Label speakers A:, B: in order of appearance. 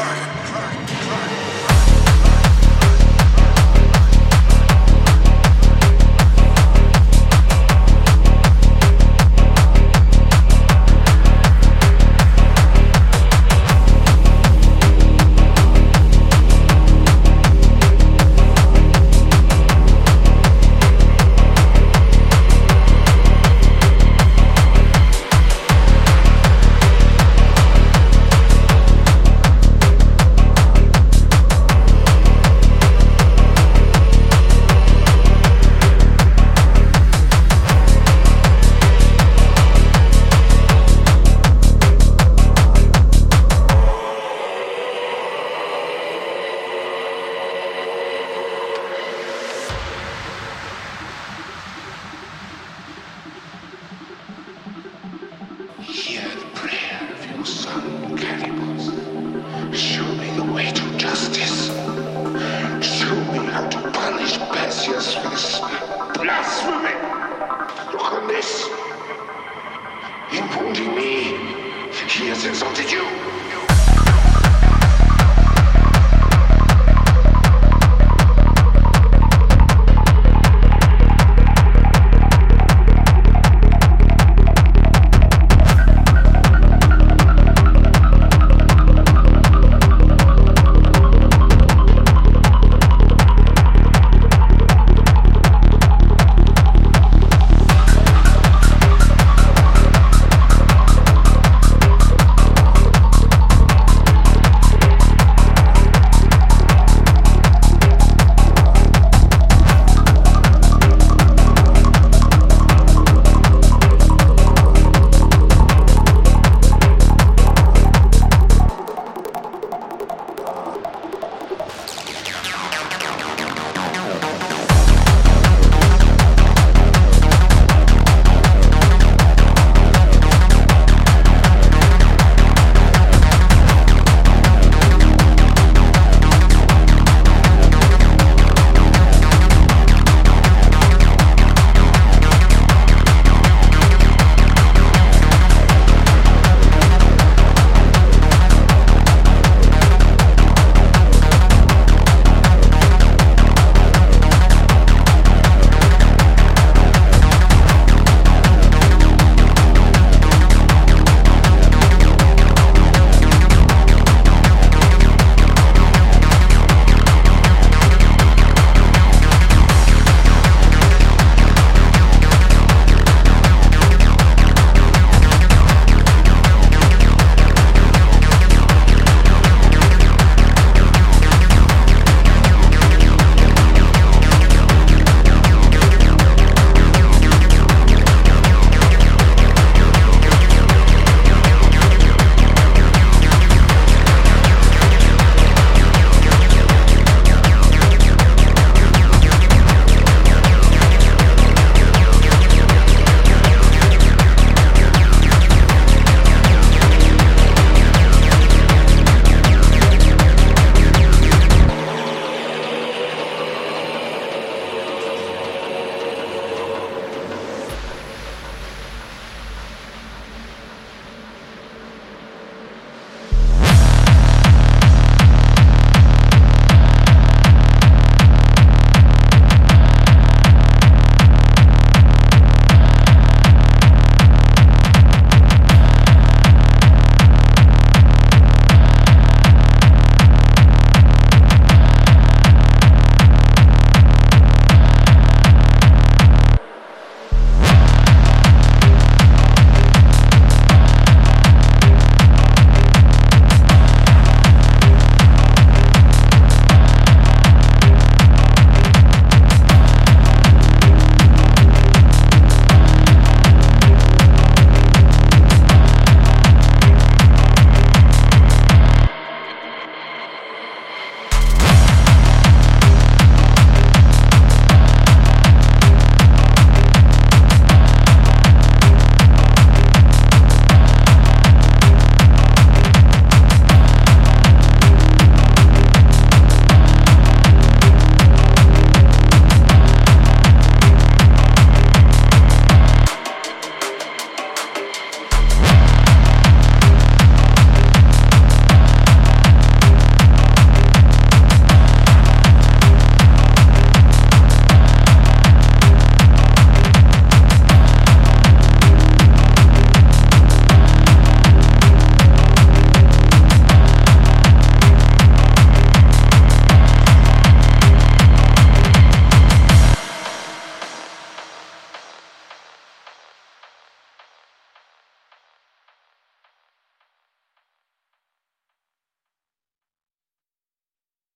A: Try, try. she has insulted you.